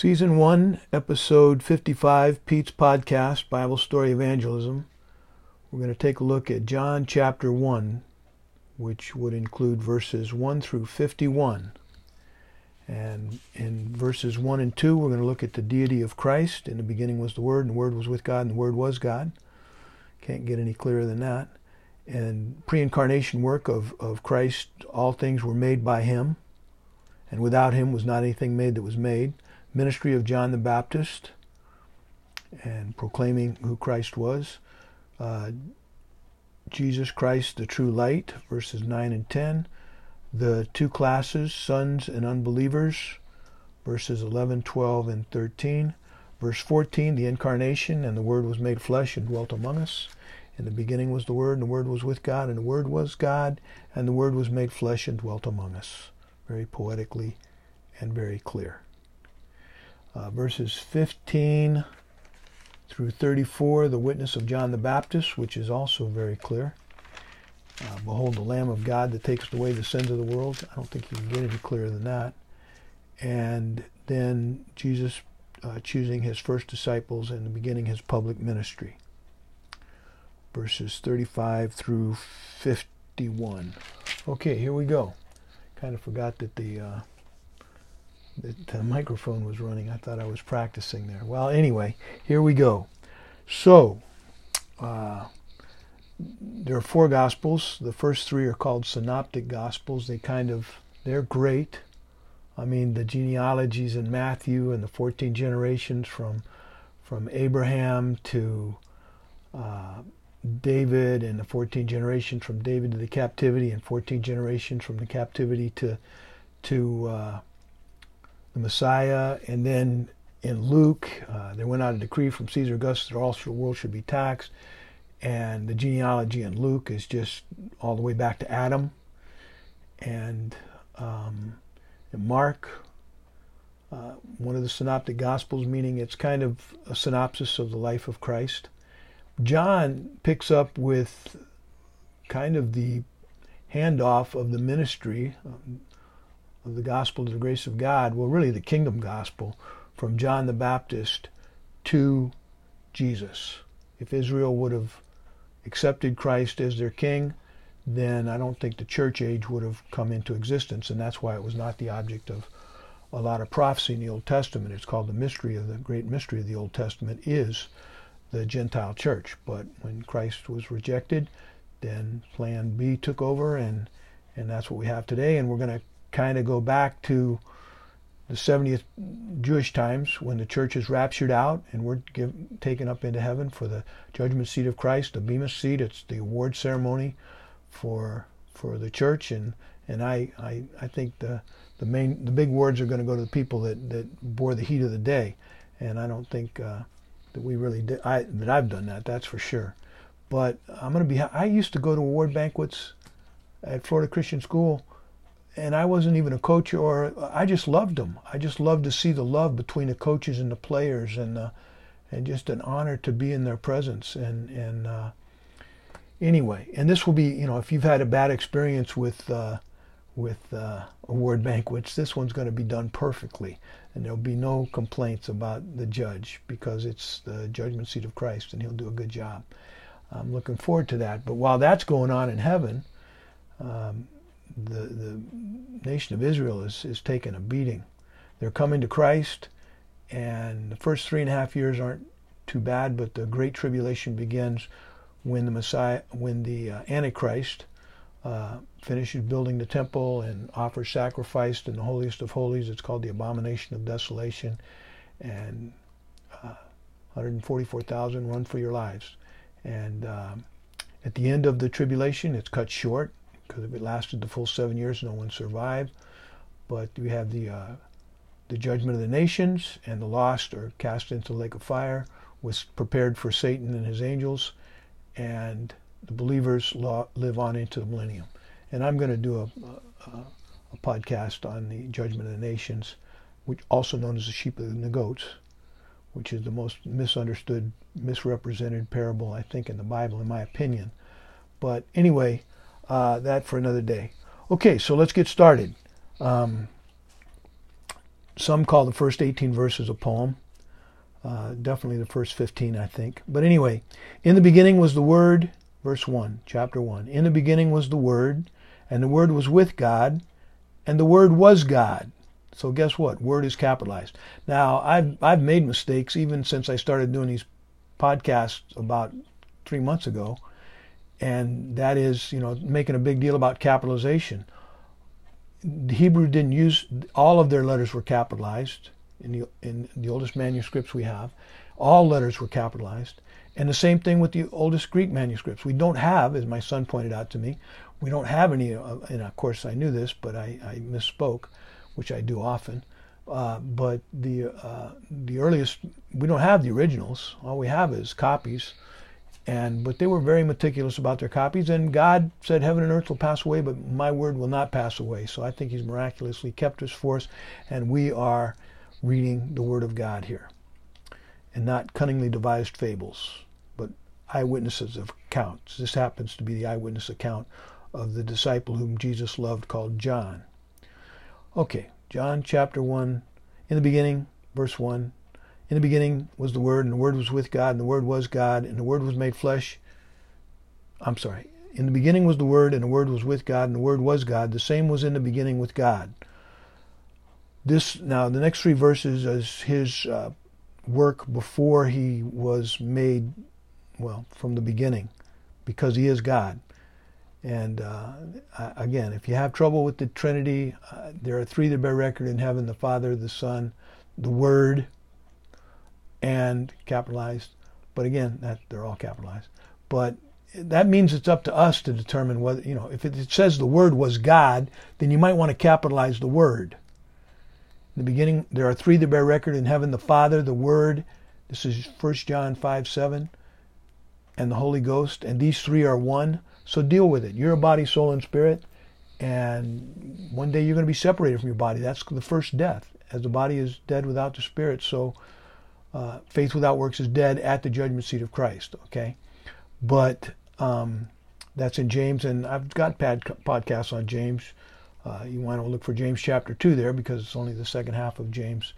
Season 1, Episode 55, Pete's Podcast, Bible Story Evangelism. We're going to take a look at John chapter 1, which would include verses 1 through 51. And in verses 1 and 2, we're going to look at the deity of Christ. In the beginning was the Word, and the Word was with God, and the Word was God. Can't get any clearer than that. And pre incarnation work of, of Christ, all things were made by Him, and without Him was not anything made that was made ministry of John the Baptist and proclaiming who Christ was. Uh, Jesus Christ, the true light, verses 9 and 10. The two classes, sons and unbelievers, verses 11, 12, and 13. Verse 14, the incarnation, and the Word was made flesh and dwelt among us. In the beginning was the Word, and the Word was with God, and the Word was God, and the Word was made flesh and dwelt among us. Very poetically and very clear uh, verses 15 through 34, the witness of John the Baptist, which is also very clear. Uh, Behold the Lamb of God that takes away the sins of the world. I don't think you can get any clearer than that. And then Jesus uh, choosing his first disciples and beginning his public ministry. Verses 35 through 51. Okay, here we go. Kind of forgot that the uh, the, microphone was running. I thought I was practicing there. Well, anyway, here we go. So, uh, there are four gospels. The first three are called synoptic gospels. They kind of they're great. I mean, the genealogies in Matthew and the 14 generations from from Abraham to uh, David and the 14 generations from David to the captivity and 14 generations from the captivity to to uh, the Messiah, and then in Luke, uh, there went out a decree from Caesar Augustus that all the world should be taxed, and the genealogy in Luke is just all the way back to Adam, and um, Mark, uh, one of the synoptic gospels, meaning it's kind of a synopsis of the life of Christ. John picks up with kind of the handoff of the ministry. Um, of the gospel of the grace of God, well, really the kingdom gospel, from John the Baptist to Jesus. If Israel would have accepted Christ as their king, then I don't think the church age would have come into existence, and that's why it was not the object of a lot of prophecy in the Old Testament. It's called the mystery of the great mystery of the Old Testament is the Gentile church. But when Christ was rejected, then Plan B took over, and and that's what we have today. And we're going to kind of go back to the 70th Jewish times when the church is raptured out and we're give, taken up into heaven for the judgment seat of Christ, the Bema seat. It's the award ceremony for for the church, and and I I, I think the the main the big words are going to go to the people that that bore the heat of the day, and I don't think uh, that we really did I that I've done that. That's for sure. But I'm going to be. I used to go to award banquets at Florida Christian School and I wasn't even a coach, or I just loved them. I just loved to see the love between the coaches and the players, and uh, and just an honor to be in their presence. And and uh, anyway, and this will be, you know, if you've had a bad experience with uh, with uh, award banquets, this one's going to be done perfectly, and there'll be no complaints about the judge because it's the judgment seat of Christ, and he'll do a good job. I'm looking forward to that. But while that's going on in heaven. Um, the, the nation of Israel is, is taking a beating. They're coming to Christ, and the first three and a half years aren't too bad, but the great tribulation begins when the Messiah, when the uh, Antichrist uh, finishes building the temple and offers sacrifice in the holiest of holies. It's called the abomination of desolation, and uh, 144,000 run for your lives. And um, at the end of the tribulation, it's cut short because if it lasted the full seven years, no one survived. But we have the uh, the judgment of the nations, and the lost are cast into the lake of fire, was prepared for Satan and his angels, and the believers live on into the millennium. And I'm going to do a, a, a podcast on the judgment of the nations, which also known as the sheep and the goats, which is the most misunderstood, misrepresented parable I think in the Bible, in my opinion. But anyway, uh, that for another day. Okay, so let's get started. Um, some call the first 18 verses a poem. Uh, definitely the first 15, I think. But anyway, in the beginning was the Word, verse 1, chapter 1. In the beginning was the Word, and the Word was with God, and the Word was God. So guess what? Word is capitalized. Now, I've, I've made mistakes even since I started doing these podcasts about three months ago, and that is, you know, making a big deal about capitalization. The Hebrew didn't use, all of their letters were capitalized in the, in the oldest manuscripts we have. All letters were capitalized. And the same thing with the oldest Greek manuscripts. We don't have, as my son pointed out to me, we don't have any, uh, and of course I knew this, but I, I misspoke, which I do often. Uh, but the uh, the earliest, we don't have the originals. All we have is copies. And but they were very meticulous about their copies, and God said, "Heaven and earth will pass away, but my word will not pass away." So I think He's miraculously kept us for us, and we are reading the Word of God here, and not cunningly devised fables, but eyewitnesses of accounts. This happens to be the eyewitness account of the disciple whom Jesus loved called John. Okay, John chapter 1, in the beginning, verse 1. In the beginning was the Word, and the Word was with God, and the Word was God, and the Word was made flesh. I'm sorry. In the beginning was the Word, and the Word was with God, and the Word was God. The same was in the beginning with God. This now the next three verses is his uh, work before he was made, well, from the beginning, because he is God. And uh, again, if you have trouble with the Trinity, uh, there are three that bear record in heaven: the Father, the Son, the Word, and capitalized. But again, that they're all capitalized. But that means it's up to us to determine whether you know if it says the Word was God, then you might want to capitalize the Word. In the beginning, there are three that bear record in heaven the Father, the Word, this is 1 John 5 7, and the Holy Ghost, and these three are one. So deal with it. You're a body, soul, and spirit, and one day you're going to be separated from your body. That's the first death. As the body is dead without the spirit, so uh, faith without works is dead at the judgment seat of Christ. Okay, but um, that's in James, and I've got pad- podcasts on James. Uh, you want to look for James chapter 2 there because it's only the second half of James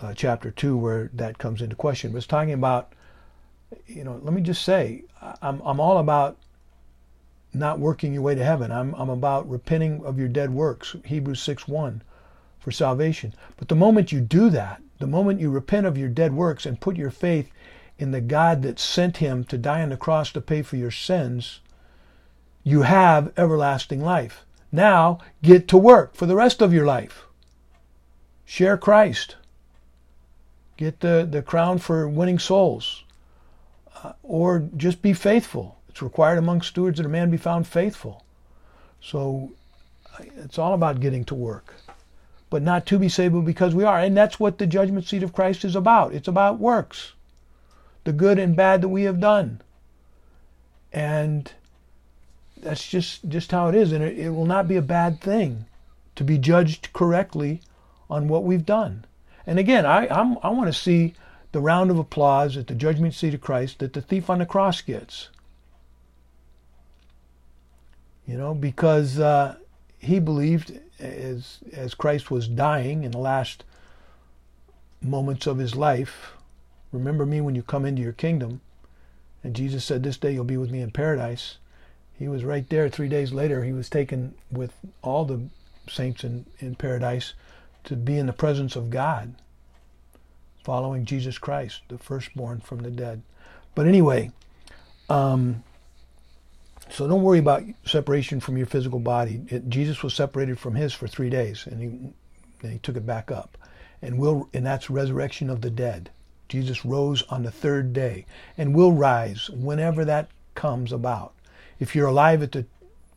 uh, chapter 2 where that comes into question. But it's talking about, you know, let me just say, I'm, I'm all about not working your way to heaven. I'm, I'm about repenting of your dead works, Hebrews 6 1, for salvation. But the moment you do that, the moment you repent of your dead works and put your faith in the God that sent him to die on the cross to pay for your sins, you have everlasting life. Now get to work for the rest of your life. Share Christ. Get the, the crown for winning souls. Uh, or just be faithful. It's required among stewards that a man be found faithful. So it's all about getting to work. But not to be saved, but because we are. And that's what the judgment seat of Christ is about. It's about works. The good and bad that we have done. And that's just just how it is, and it, it will not be a bad thing to be judged correctly on what we've done. And again, I I'm, i want to see the round of applause at the judgment seat of Christ that the thief on the cross gets. You know, because uh, he believed as as Christ was dying in the last moments of his life. Remember me when you come into your kingdom. And Jesus said, This day you'll be with me in paradise he was right there. Three days later, he was taken with all the saints in, in paradise to be in the presence of God, following Jesus Christ, the firstborn from the dead. But anyway, um, so don't worry about separation from your physical body. It, Jesus was separated from his for three days, and he, and he took it back up. And, we'll and that's resurrection of the dead. Jesus rose on the third day and will rise whenever that comes about if you're alive at the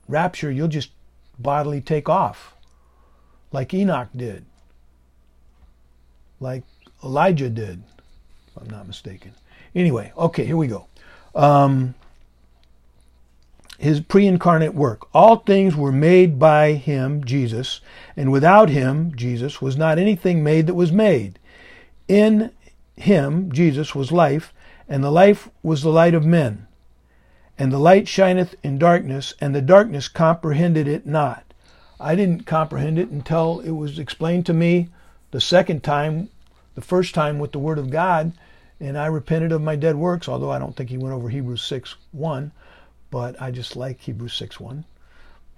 rapture, you'll just bodily take off, like Enoch did, like Elijah did, if I'm not mistaken. Anyway, okay, here we go. Um, his pre incarnate work. All things were made by him, Jesus, and without him, Jesus, was not anything made that was made. In him, Jesus, was life, and the life was the light of men. And the light shineth in darkness, and the darkness comprehended it not. I didn't comprehend it until it was explained to me the second time, the first time with the Word of God, and I repented of my dead works, although I don't think he went over Hebrews 6 1, but I just like Hebrews 6 1.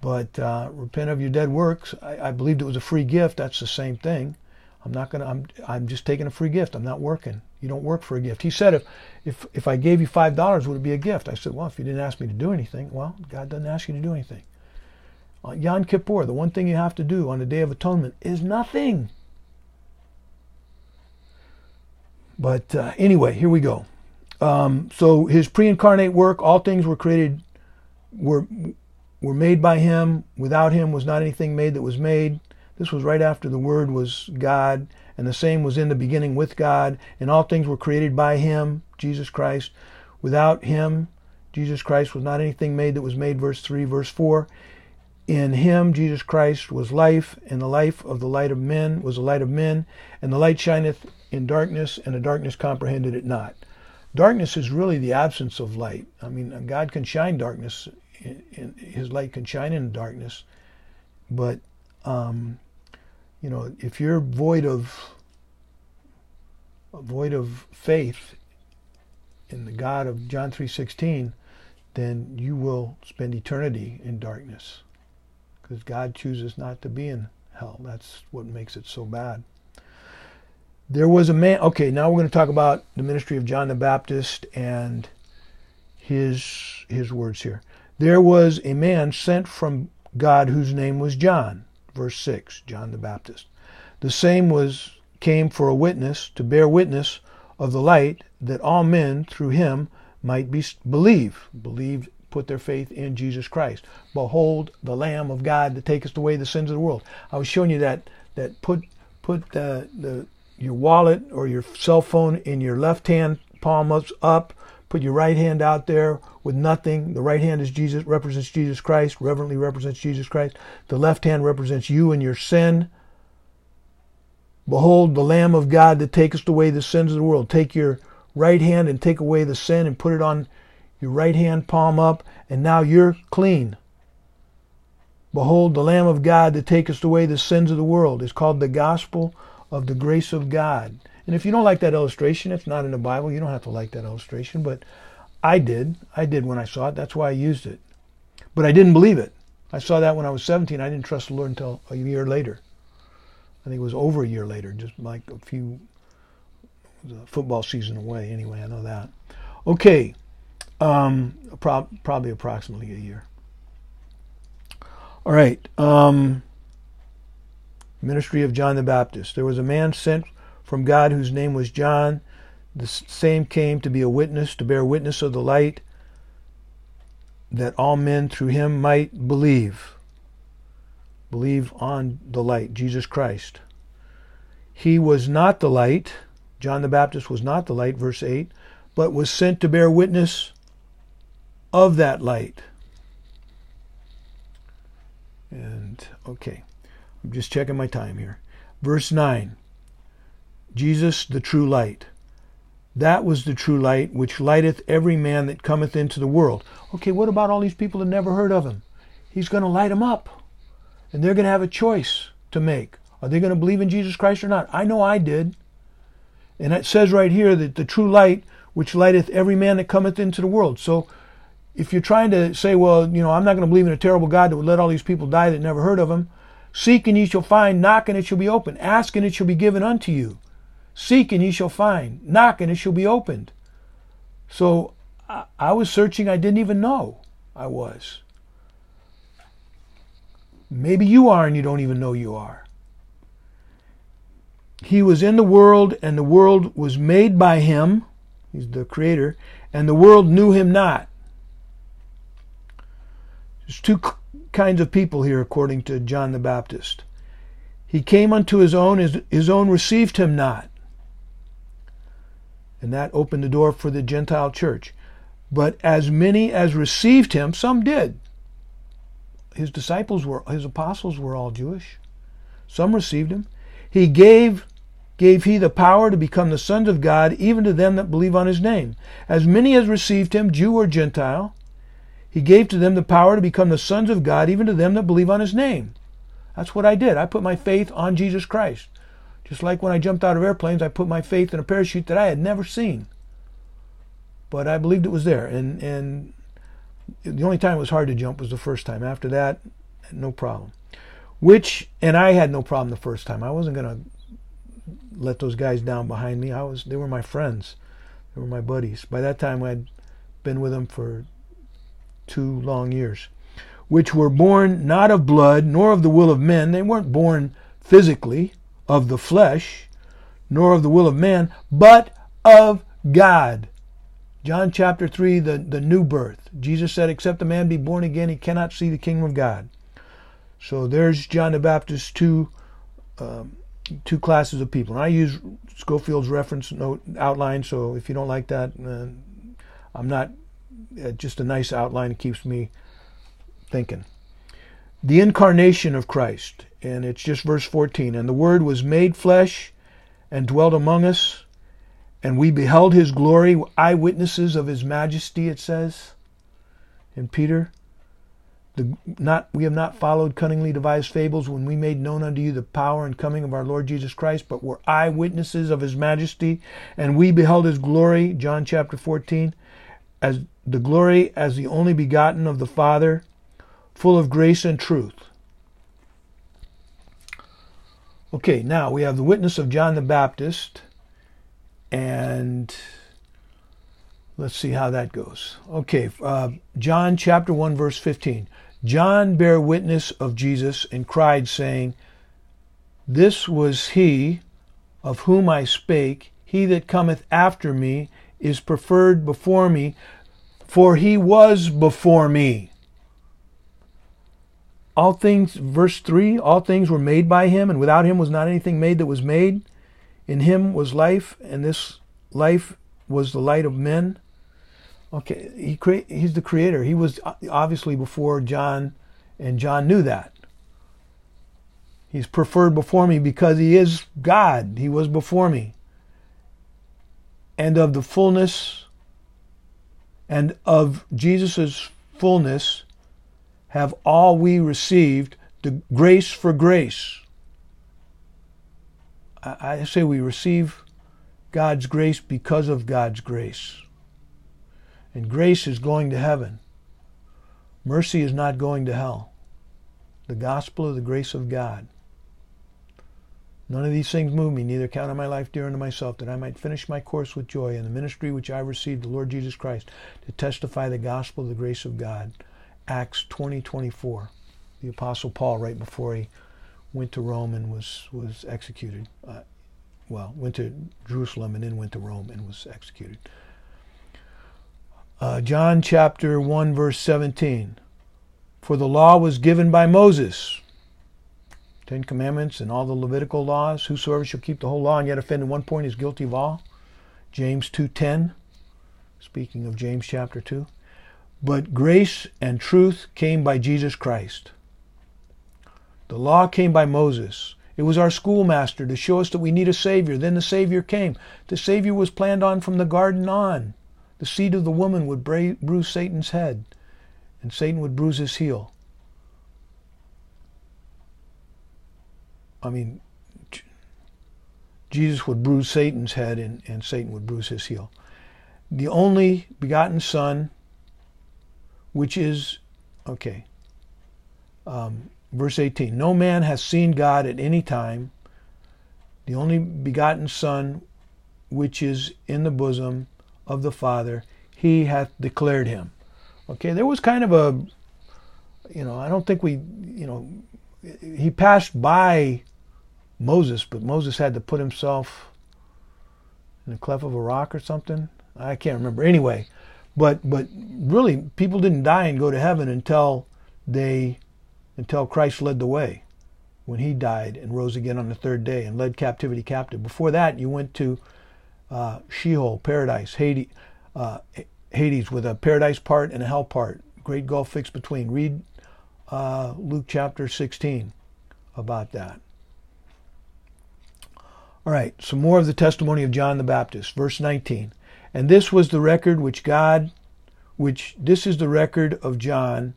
But uh, repent of your dead works. I, I believed it was a free gift. That's the same thing. I'm not gonna. I'm. I'm just taking a free gift. I'm not working. You don't work for a gift. He said, if if if I gave you five dollars, would it be a gift? I said, well, if you didn't ask me to do anything, well, God doesn't ask you to do anything. On Yom Kippur, the one thing you have to do on the Day of Atonement is nothing. But uh, anyway, here we go. Um, so his pre-incarnate work, all things were created, were were made by him. Without him was not anything made that was made. This was right after the Word was God, and the same was in the beginning with God, and all things were created by him, Jesus Christ. Without him, Jesus Christ was not anything made that was made. Verse 3, verse 4. In him, Jesus Christ, was life, and the life of the light of men was the light of men, and the light shineth in darkness, and the darkness comprehended it not. Darkness is really the absence of light. I mean, God can shine darkness, in, His light can shine in darkness, but um, you know, if you're void of void of faith in the God of John three sixteen, then you will spend eternity in darkness, because God chooses not to be in hell. That's what makes it so bad. There was a man. Okay, now we're going to talk about the ministry of John the Baptist and his his words here. There was a man sent from God whose name was John. Verse six, John the Baptist. The same was came for a witness to bear witness of the light that all men through him might be believe believe put their faith in Jesus Christ. Behold the Lamb of God that taketh away the sins of the world. I was showing you that that put put the the your wallet or your cell phone in your left hand palm up, put your right hand out there with nothing. The right hand is Jesus, represents Jesus Christ, reverently represents Jesus Christ. The left hand represents you and your sin. Behold, the Lamb of God that taketh away the sins of the world. Take your right hand and take away the sin and put it on your right hand palm up, and now you're clean. Behold, the Lamb of God that taketh away the sins of the world. is called the gospel of the grace of God. And if you don't like that illustration, it's not in the Bible. You don't have to like that illustration, but I did. I did when I saw it. That's why I used it. But I didn't believe it. I saw that when I was 17. I didn't trust the Lord until a year later. I think it was over a year later, just like a few the football season away. Anyway, I know that. Okay, um, pro- probably approximately a year. All right. Um, ministry of John the Baptist. There was a man sent from God whose name was John. The same came to be a witness, to bear witness of the light, that all men through him might believe. Believe on the light, Jesus Christ. He was not the light, John the Baptist was not the light, verse 8, but was sent to bear witness of that light. And, okay. I'm just checking my time here. Verse 9 Jesus, the true light. That was the true light which lighteth every man that cometh into the world. Okay, what about all these people that never heard of him? He's going to light them up. And they're going to have a choice to make. Are they going to believe in Jesus Christ or not? I know I did. And it says right here that the true light which lighteth every man that cometh into the world. So if you're trying to say, well, you know, I'm not going to believe in a terrible God that would let all these people die that never heard of him, Seek and ye shall find, knock and it shall be opened, ask and it shall be given unto you. Seek and ye shall find, knock and it shall be opened. So I, I was searching, I didn't even know I was. Maybe you are and you don't even know you are. He was in the world, and the world was made by him. He's the creator, and the world knew him not. There's two kinds of people here, according to John the Baptist. He came unto his own, his, his own received him not. And that opened the door for the Gentile church. But as many as received him, some did. His disciples were, his apostles were all Jewish. Some received him. He gave gave he the power to become the sons of God, even to them that believe on his name. As many as received him, Jew or Gentile, he gave to them the power to become the sons of God, even to them that believe on his name. That's what I did. I put my faith on Jesus Christ. Just like when I jumped out of airplanes, I put my faith in a parachute that I had never seen. But I believed it was there. And, and the only time it was hard to jump was the first time. After that, no problem. Which, and I had no problem the first time. I wasn't going to let those guys down behind me. I was, they were my friends. They were my buddies. By that time, I'd been with them for two long years. Which were born not of blood, nor of the will of men. They weren't born physically of the flesh, nor of the will of man, but of God. John chapter 3, the, the new birth. Jesus said, Except a man be born again, he cannot see the kingdom of God. So there's John the Baptist's two, um, two classes of people. And I use Scofield's reference note outline, so if you don't like that, uh, I'm not, Uh, just a nice outline keeps me thinking. The incarnation of Christ, and it's just verse 14. And the Word was made flesh and dwelt among us, and we beheld his glory, eyewitnesses of his majesty, it says in Peter. The, not we have not followed cunningly devised fables when we made known unto you the power and coming of our Lord Jesus Christ, but were eyewitnesses of his majesty, and we beheld his glory, John chapter 14, as the glory as the only begotten of the Father, full of grace and truth. Okay, now we have the witness of John the Baptist, and let's see how that goes. Okay, uh, John chapter 1, verse 15. John bare witness of Jesus and cried, saying, This was he of whom I spake. He that cometh after me is preferred before me, for he was before me. All things, verse 3, all things were made by him, and without him was not anything made that was made. In him was life, and this life was the light of men. Okay, he cre- he's the creator. He was uh, obviously before John, and John knew that. He's preferred before me because he is God. He was before me. And of the fullness and of Jesus' fullness have all we received the grace for grace. I, say we receive God's grace because of God's grace. And grace is going to heaven. Mercy is not going to hell. The gospel of the grace of God. None of these things move me, neither count I my life dear unto myself, that I might finish my course with joy in the ministry which I received the Lord Jesus Christ, to testify the gospel of the grace of God. Acts 20, 24. The Apostle Paul, right before he went to Rome and was, was executed. Uh, well, went to Jerusalem and then went to Rome and was executed. Uh, John chapter 1, verse 17. For the law was given by Moses. Ten Commandments and all the Levitical laws. Whosoever shall keep the whole law and yet offend in one point is guilty of all. James 2.10. Speaking of James chapter 2. But grace and truth came by Jesus Christ. The law came by Moses. It was our schoolmaster to show us that we need a Savior. Then the Savior came. The Savior was planned on from the garden on. The seed of the woman would bruise Satan's head, and Satan would bruise his heel. I mean, Jesus would bruise Satan's head, and, and Satan would bruise his heel. The only begotten Son, which is, okay, um, verse 18 No man has seen God at any time. The only begotten Son, which is in the bosom of the Father, he hath declared him. Okay, there was kind of a, you know, I don't think we, you know, he passed by Moses, but Moses had to put himself in the cleft of a rock or something. I can't remember. Anyway, but but really, people didn't die and go to heaven until they, until Christ led the way, when he died and rose again on the third day and led captivity captive. Before that, you went to uh, Sheol, paradise, Hades, uh, Hades with a paradise part and a hell part. Great gulf fixed between. Read uh, Luke chapter 16 about that. All right, some more of the testimony of John the Baptist, verse 19. And this was the record which God, which this is the record of John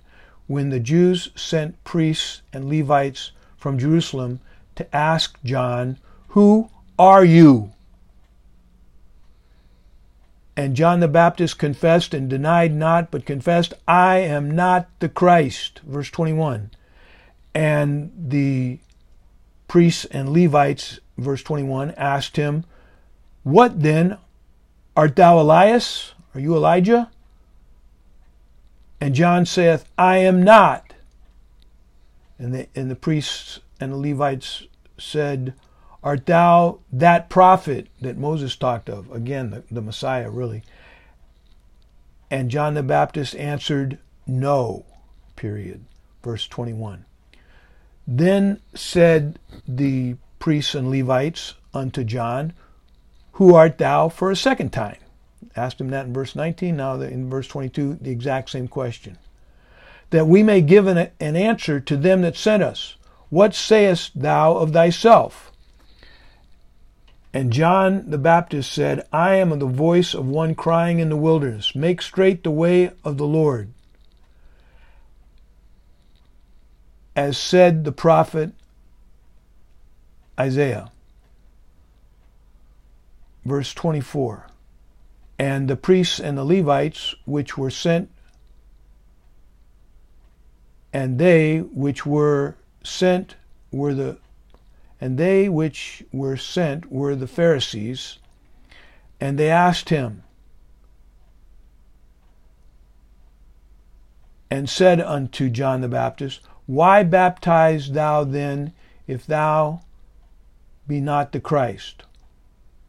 when the Jews sent priests and Levites from Jerusalem to ask John Who are you? And John the Baptist confessed and denied not, but confessed, I am not the Christ. Verse 21. And the priests and Levites, verse 21, asked him, What then? Art thou Elias? Are you Elijah? And John saith, I am not. And the, and the priests and the Levites said, Art thou that prophet that Moses talked of? Again, the, the Messiah, really. And John the Baptist answered, No, period. Verse 21. Then said the priests and Levites unto John, Who art thou for a second time? Asked him that in verse 19. Now in verse 22, the exact same question. That we may give an, an answer to them that sent us. What sayest thou of thyself? And John the Baptist said, I am the voice of one crying in the wilderness, Make straight the way of the Lord. As said the prophet Isaiah. Verse 24. And the priests and the Levites which were sent, and they which were sent were the and they which were sent were the Pharisees, and they asked him, and said unto John the Baptist, Why baptize thou then, if thou be not the Christ,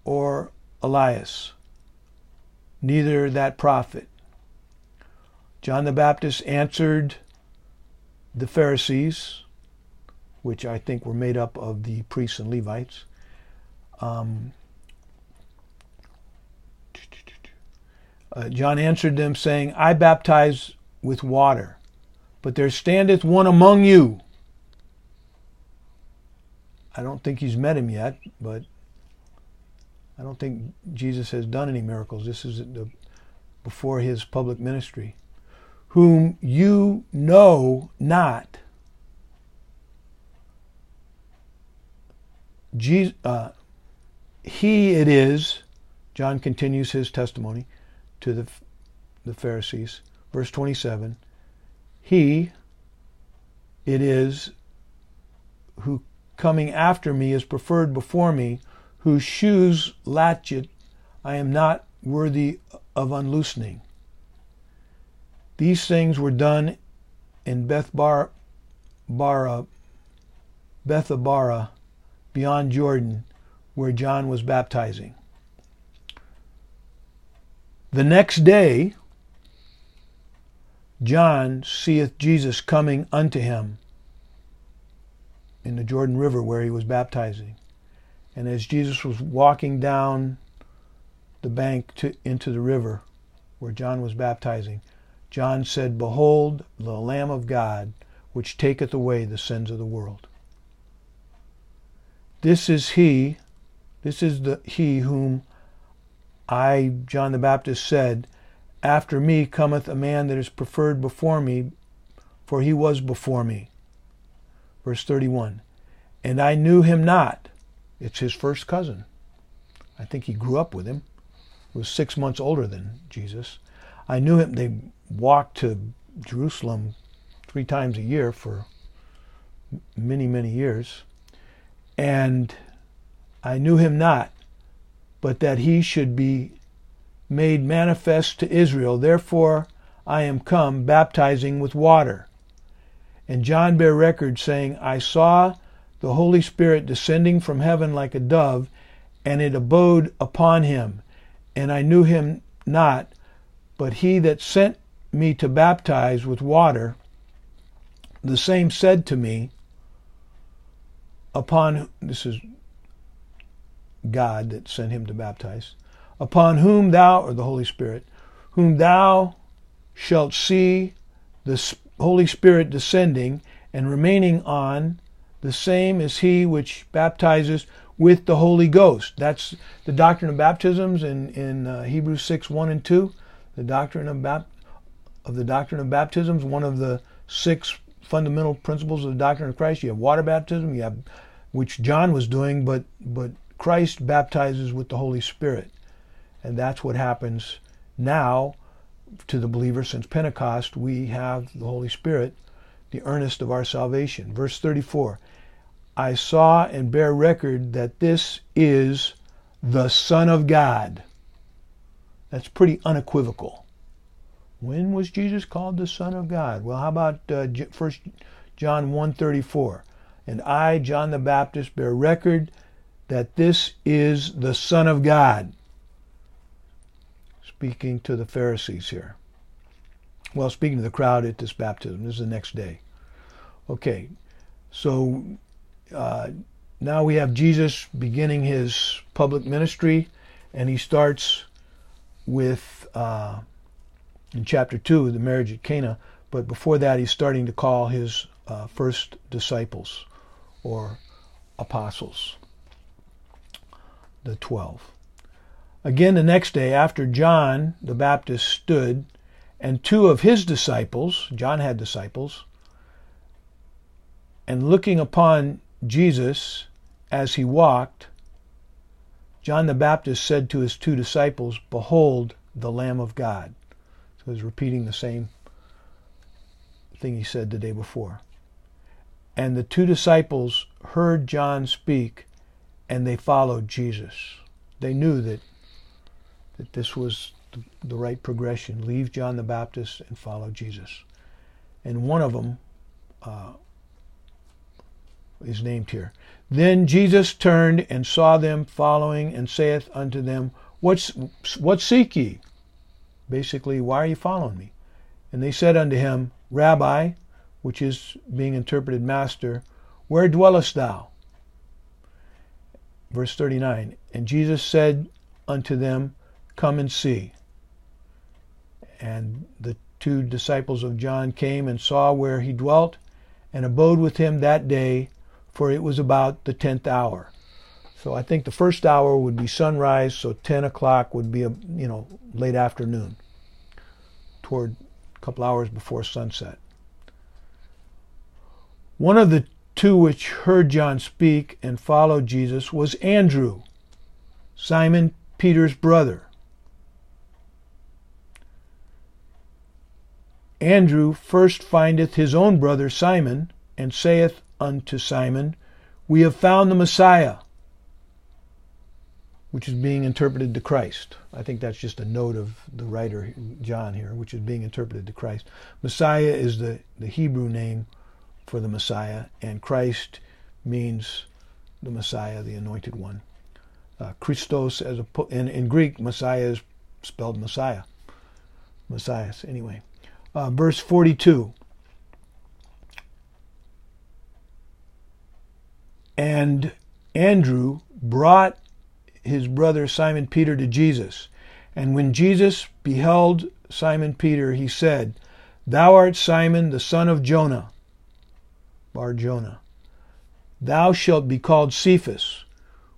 or Elias, neither that prophet? John the Baptist answered the Pharisees, which I think were made up of the priests and Levites. Um, uh, John answered them, saying, I baptize with water, but there standeth one among you. I don't think he's met him yet, but I don't think Jesus has done any miracles. This is the, before his public ministry. Whom you know not Jesus, uh, he it is, John continues his testimony to the, the Pharisees, verse 27, he it is who coming after me is preferred before me, whose shoes latchet I am not worthy of unloosening. These things were done in Bethbar, Bara, Bethabara, beyond Jordan where John was baptizing. The next day, John seeth Jesus coming unto him in the Jordan River where he was baptizing. And as Jesus was walking down the bank to, into the river where John was baptizing, John said, Behold, the Lamb of God, which taketh away the sins of the world. This is he, this is the he whom I, John the Baptist, said, After me cometh a man that is preferred before me, for he was before me. Verse 31. And I knew him not. It's his first cousin. I think he grew up with him. He was six months older than Jesus. I knew him. They walked to Jerusalem three times a year for many, many years. And I knew him not, but that he should be made manifest to Israel. Therefore I am come, baptizing with water. And John bare record, saying, I saw the Holy Spirit descending from heaven like a dove, and it abode upon him. And I knew him not, but he that sent me to baptize with water, the same said to me, upon this is God that sent him to baptize, upon whom thou, or the Holy Spirit, whom thou shalt see the Holy Spirit descending and remaining on, the same as he which baptizes with the Holy Ghost. That's the doctrine of baptisms in, in uh, Hebrews 6 1 and 2. The doctrine of, bap- of the doctrine of baptisms, one of the six fundamental principles of the doctrine of Christ. You have water baptism, you have which John was doing, but but Christ baptizes with the Holy Spirit. And that's what happens now to the believer since Pentecost. We have the Holy Spirit, the earnest of our salvation. Verse 34 I saw and bear record that this is the Son of God. That's pretty unequivocal. When was Jesus called the Son of God? Well, how about uh, 1 John 1.34? And I, John the Baptist, bear record that this is the Son of God. Speaking to the Pharisees here. Well, speaking to the crowd at this baptism. This is the next day. Okay, so uh, now we have Jesus beginning his public ministry, and he starts with, uh, in chapter 2, the marriage at Cana. But before that, he's starting to call his uh, first disciples or apostles, the twelve. Again, the next day, after John the Baptist stood, and two of his disciples, John had disciples, and looking upon Jesus as he walked, John the Baptist said to his two disciples, Behold the Lamb of God. So he's repeating the same thing he said the day before. And the two disciples heard John speak and they followed Jesus. They knew that, that this was the, the right progression. Leave John the Baptist and follow Jesus. And one of them uh, is named here. Then Jesus turned and saw them following and saith unto them, What's, what seek ye? Basically, why are you following me? And they said unto him, Rabbi, which is being interpreted master, where dwellest thou? Verse 39 And Jesus said unto them, Come and see. And the two disciples of John came and saw where he dwelt, and abode with him that day, for it was about the tenth hour. So I think the first hour would be sunrise, so 10 o'clock would be, a, you know, late afternoon, toward a couple hours before sunset. One of the two which heard John speak and followed Jesus was Andrew, Simon Peter's brother. Andrew first findeth his own brother Simon, and saith unto Simon, We have found the Messiah, which is being interpreted to Christ. I think that's just a note of the writer John here, which is being interpreted to Christ. Messiah is the, the Hebrew name for the Messiah, and Christ means the Messiah, the anointed one. Uh, Christos, as a in, in Greek, Messiah is spelled Messiah. Messiah, anyway. Uh, verse 42. And Andrew brought his brother Simon Peter to Jesus. And when Jesus beheld Simon Peter, he said, Thou art Simon, the son of Jonah. Bar Jonah. Thou shalt be called Cephas,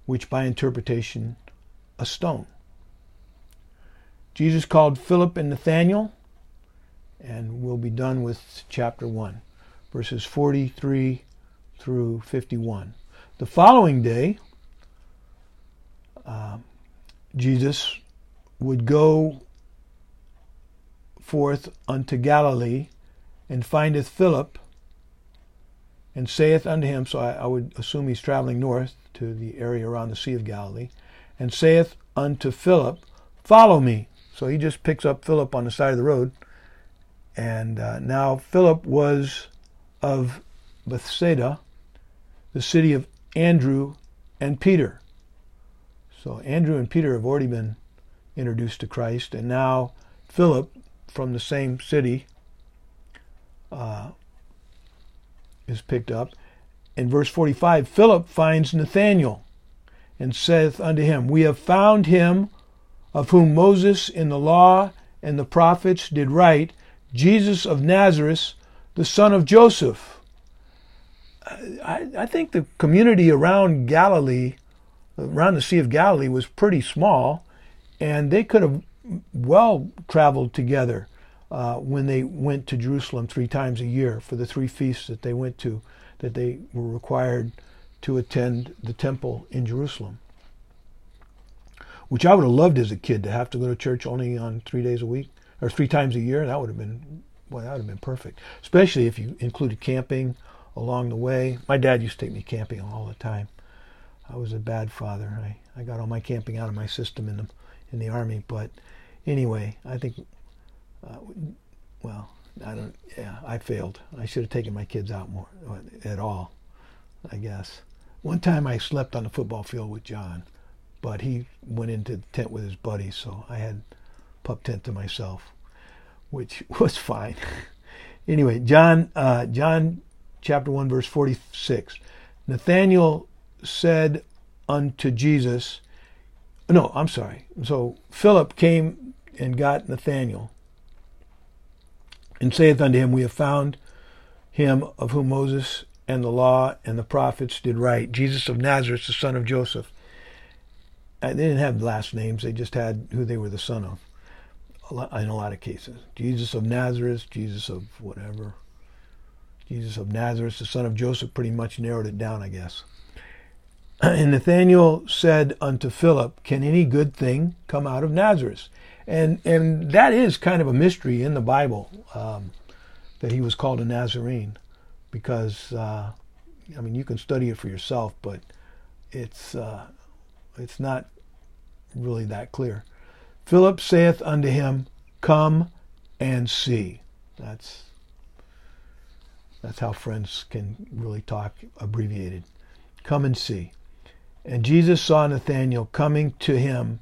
which by interpretation, a stone. Jesus called Philip and Nathanael, and we'll be done with chapter 1, verses 43 through 51. The following day, uh, Jesus would go forth unto Galilee and findeth Philip and saith unto him, so I, I, would assume he's traveling north to the area around the Sea of Galilee, and saith unto Philip, Follow me. So he just picks up Philip on the side of the road. And uh, now Philip was of Bethsaida, the city of Andrew and Peter. So Andrew and Peter have already been introduced to Christ, and now Philip from the same city uh, is picked up. In verse 45, Philip finds Nathanael and saith unto him, We have found him of whom Moses in the law and the prophets did write, Jesus of Nazareth, the son of Joseph. I, I think the community around Galilee, around the Sea of Galilee, was pretty small, and they could have well traveled together uh, when they went to Jerusalem three times a year for the three feasts that they went to, that they were required to attend the temple in Jerusalem, which I would have loved as a kid to have to go to church only on three days a week or three times a year. That would have been, well, that would have been perfect, especially if you included camping along the way. My dad used to take me camping all the time. I was a bad father. I, I got all my camping out of my system in the in the army. But anyway, I think, uh, well, I don't. Yeah, I failed. I should have taken my kids out more at all. I guess. One time I slept on the football field with John, but he went into the tent with his buddies, so I had pup tent to myself, which was fine. anyway, John, uh, John, chapter one, verse forty-six. Nathanael said unto Jesus, no, I'm sorry. So Philip came and got Nathanael and saith unto him, We have found him of whom Moses and the law and the prophets did write, Jesus of Nazareth, the son of Joseph. They didn't have last names, they just had who they were the son of in a lot of cases. Jesus of Nazareth, Jesus of whatever. Jesus of Nazareth, the son of Joseph, pretty much narrowed it down, I guess. And Nathanael said unto Philip, Can any good thing come out of Nazareth? And and that is kind of a mystery in the Bible um, that he was called a Nazarene, because uh, I mean you can study it for yourself, but it's uh, it's not really that clear. Philip saith unto him, Come and see. That's that's how friends can really talk abbreviated. Come and see. And Jesus saw Nathanael coming to him.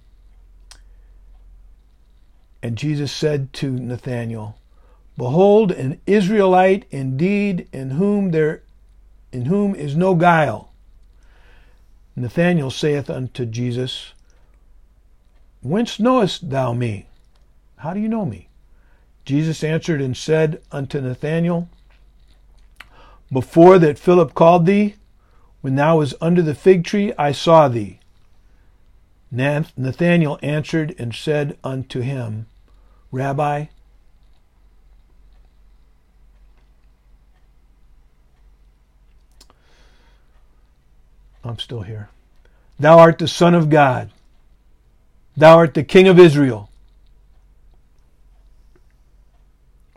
And Jesus said to Nathanael, Behold, an Israelite indeed, in whom there in whom is no guile. Nathanael saith unto Jesus, Whence knowest thou me? How do you know me? Jesus answered and said unto Nathanael, Before that Philip called thee, when thou was under the fig tree, I saw thee. Nathanael answered and said unto him, Rabbi, I'm still here. Thou art the Son of God. Thou art the King of Israel.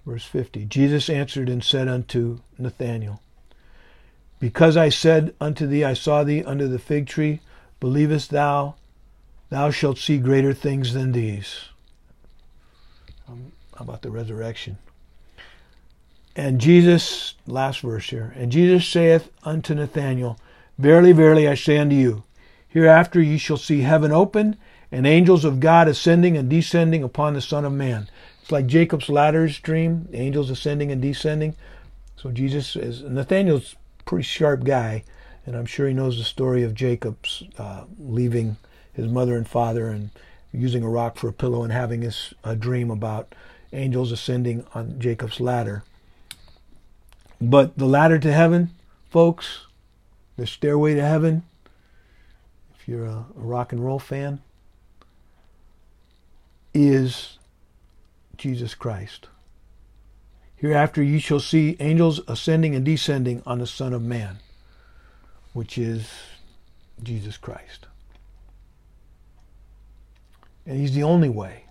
Verse 50 Jesus answered and said unto Nathanael, because I said unto thee, I saw thee under the fig tree, believest thou? Thou shalt see greater things than these. Um, how about the resurrection? And Jesus, last verse here, and Jesus saith unto Nathanael, Verily, verily, I say unto you, hereafter ye shall see heaven open, and angels of God ascending and descending upon the Son of Man. It's like Jacob's ladder's dream, angels ascending and descending. So Jesus is Nathanael's pretty sharp guy, and I'm sure he knows the story of Jacob's uh, leaving his mother and father and using a rock for a pillow and having his a dream about angels ascending on Jacob's ladder. But the ladder to heaven, folks, the stairway to heaven, if you're a, a rock and roll fan, is Jesus Christ. Hereafter ye shall see angels ascending and descending on the Son of Man, which is Jesus Christ. And he's the only way.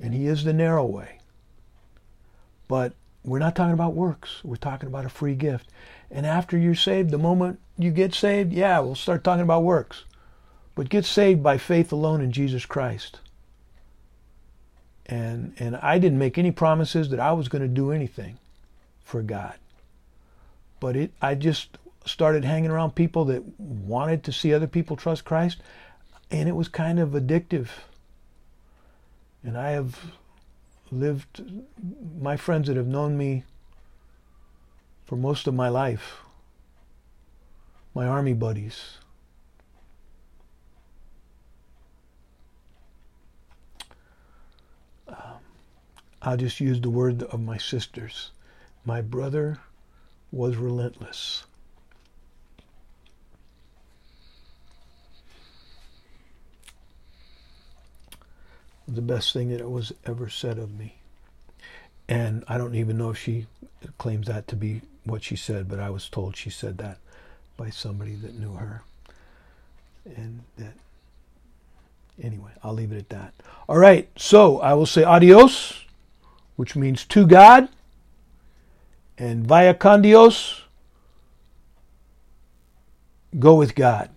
And he is the narrow way. But we're not talking about works. We're talking about a free gift. And after you're saved, the moment you get saved, yeah, we'll start talking about works. But get saved by faith alone in Jesus Christ and and I didn't make any promises that I was going to do anything for God. But it I just started hanging around people that wanted to see other people trust Christ and it was kind of addictive. And I have lived my friends that have known me for most of my life, my army buddies, I'll just use the word of my sisters. My brother was relentless. The best thing that was ever said of me. And I don't even know if she claims that to be what she said, but I was told she said that. by somebody that knew her. And that, anyway, I'll leave it at that. All right, so I will say adios, which means to God, and vaya con Dios, go with God.